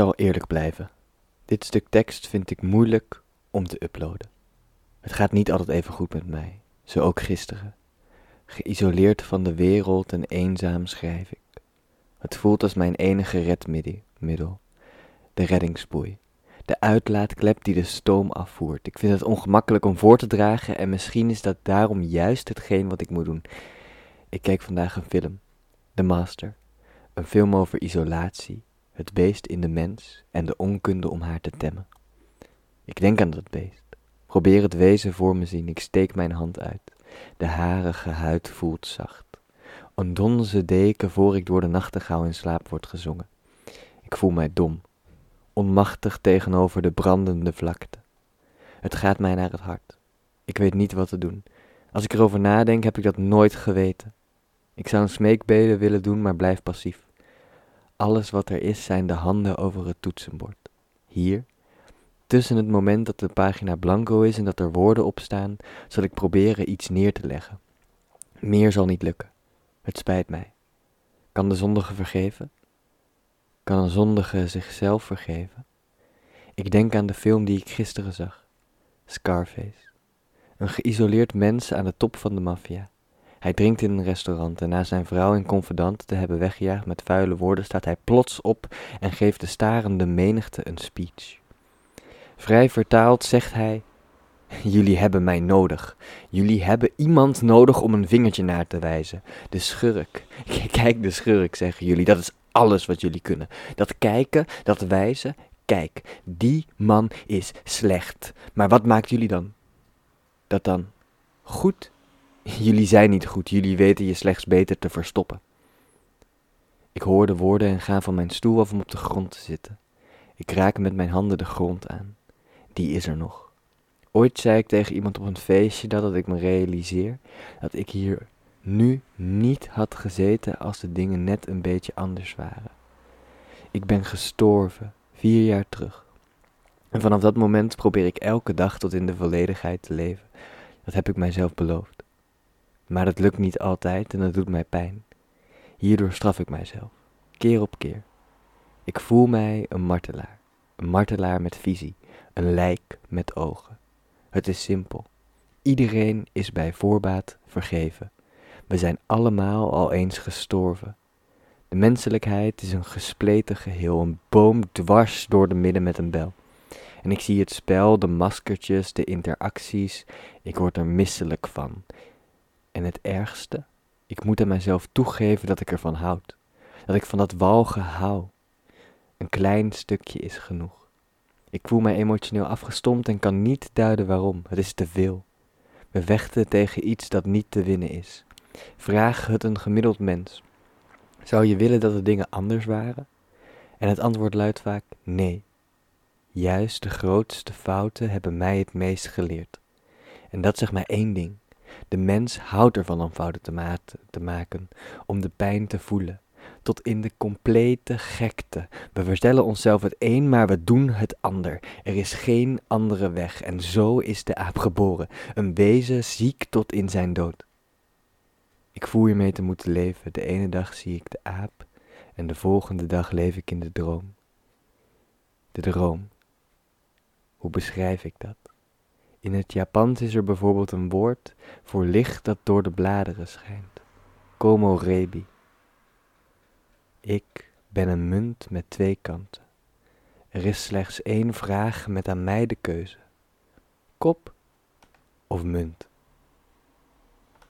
zal eerlijk blijven. Dit stuk tekst vind ik moeilijk om te uploaden. Het gaat niet altijd even goed met mij, zo ook gisteren. Geïsoleerd van de wereld en eenzaam schrijf ik. Het voelt als mijn enige redmiddel, de reddingsboei, de uitlaatklep die de stoom afvoert. Ik vind het ongemakkelijk om voor te dragen en misschien is dat daarom juist hetgeen wat ik moet doen. Ik kijk vandaag een film, The Master, een film over isolatie, het beest in de mens en de onkunde om haar te temmen. Ik denk aan dat beest, probeer het wezen voor me zien, ik steek mijn hand uit. De harige huid voelt zacht. Een donze deken voor ik door de nachtegaal in slaap word gezongen. Ik voel mij dom, onmachtig tegenover de brandende vlakte. Het gaat mij naar het hart. Ik weet niet wat te doen. Als ik erover nadenk, heb ik dat nooit geweten. Ik zou een smeekbede willen doen, maar blijf passief. Alles wat er is zijn de handen over het toetsenbord. Hier, tussen het moment dat de pagina blanco is en dat er woorden op staan, zal ik proberen iets neer te leggen. Meer zal niet lukken. Het spijt mij. Kan de zondige vergeven? Kan een zondige zichzelf vergeven? Ik denk aan de film die ik gisteren zag. Scarface. Een geïsoleerd mens aan de top van de maffia. Hij drinkt in een restaurant en na zijn vrouw en confidant te hebben weggejaagd met vuile woorden staat hij plots op en geeft de starende menigte een speech. Vrij vertaald zegt hij: Jullie hebben mij nodig. Jullie hebben iemand nodig om een vingertje naar te wijzen. De schurk. Kijk, de schurk, zeggen jullie. Dat is alles wat jullie kunnen. Dat kijken, dat wijzen. Kijk, die man is slecht. Maar wat maakt jullie dan? Dat dan goed? Jullie zijn niet goed. Jullie weten je slechts beter te verstoppen. Ik hoor de woorden en ga van mijn stoel af om op de grond te zitten. Ik raak met mijn handen de grond aan. Die is er nog. Ooit zei ik tegen iemand op een feestje dat, ik me realiseer dat ik hier nu niet had gezeten als de dingen net een beetje anders waren. Ik ben gestorven, vier jaar terug. En vanaf dat moment probeer ik elke dag tot in de volledigheid te leven. Dat heb ik mijzelf beloofd. Maar dat lukt niet altijd en dat doet mij pijn. Hierdoor straf ik mijzelf, keer op keer. Ik voel mij een martelaar, een martelaar met visie, een lijk met ogen. Het is simpel. Iedereen is bij voorbaat vergeven. We zijn allemaal al eens gestorven. De menselijkheid is een gespleten geheel, een boom dwars door de midden met een bel. En ik zie het spel, de maskertjes, de interacties. Ik word er misselijk van. En het ergste, ik moet aan mijzelf toegeven dat ik ervan houd. Dat ik van dat walgen hou. Een klein stukje is genoeg. Ik voel mij emotioneel afgestompt en kan niet duiden waarom. Het is te veel. We vechten tegen iets dat niet te winnen is. Vraag het een gemiddeld mens. Zou je willen dat de dingen anders waren? En het antwoord luidt vaak nee. Juist de grootste fouten hebben mij het meest geleerd. En dat zegt mij één ding. De mens houdt ervan om fouten te, te maken, om de pijn te voelen, tot in de complete gekte. We vertellen onszelf het een, maar we doen het ander. Er is geen andere weg en zo is de aap geboren, een wezen ziek tot in zijn dood. Ik voel hiermee te moeten leven. De ene dag zie ik de aap en de volgende dag leef ik in de droom. De droom. Hoe beschrijf ik dat? In het Japans is er bijvoorbeeld een woord voor licht dat door de bladeren schijnt. Komorebi. Ik ben een munt met twee kanten. Er is slechts één vraag met aan mij de keuze: kop of munt.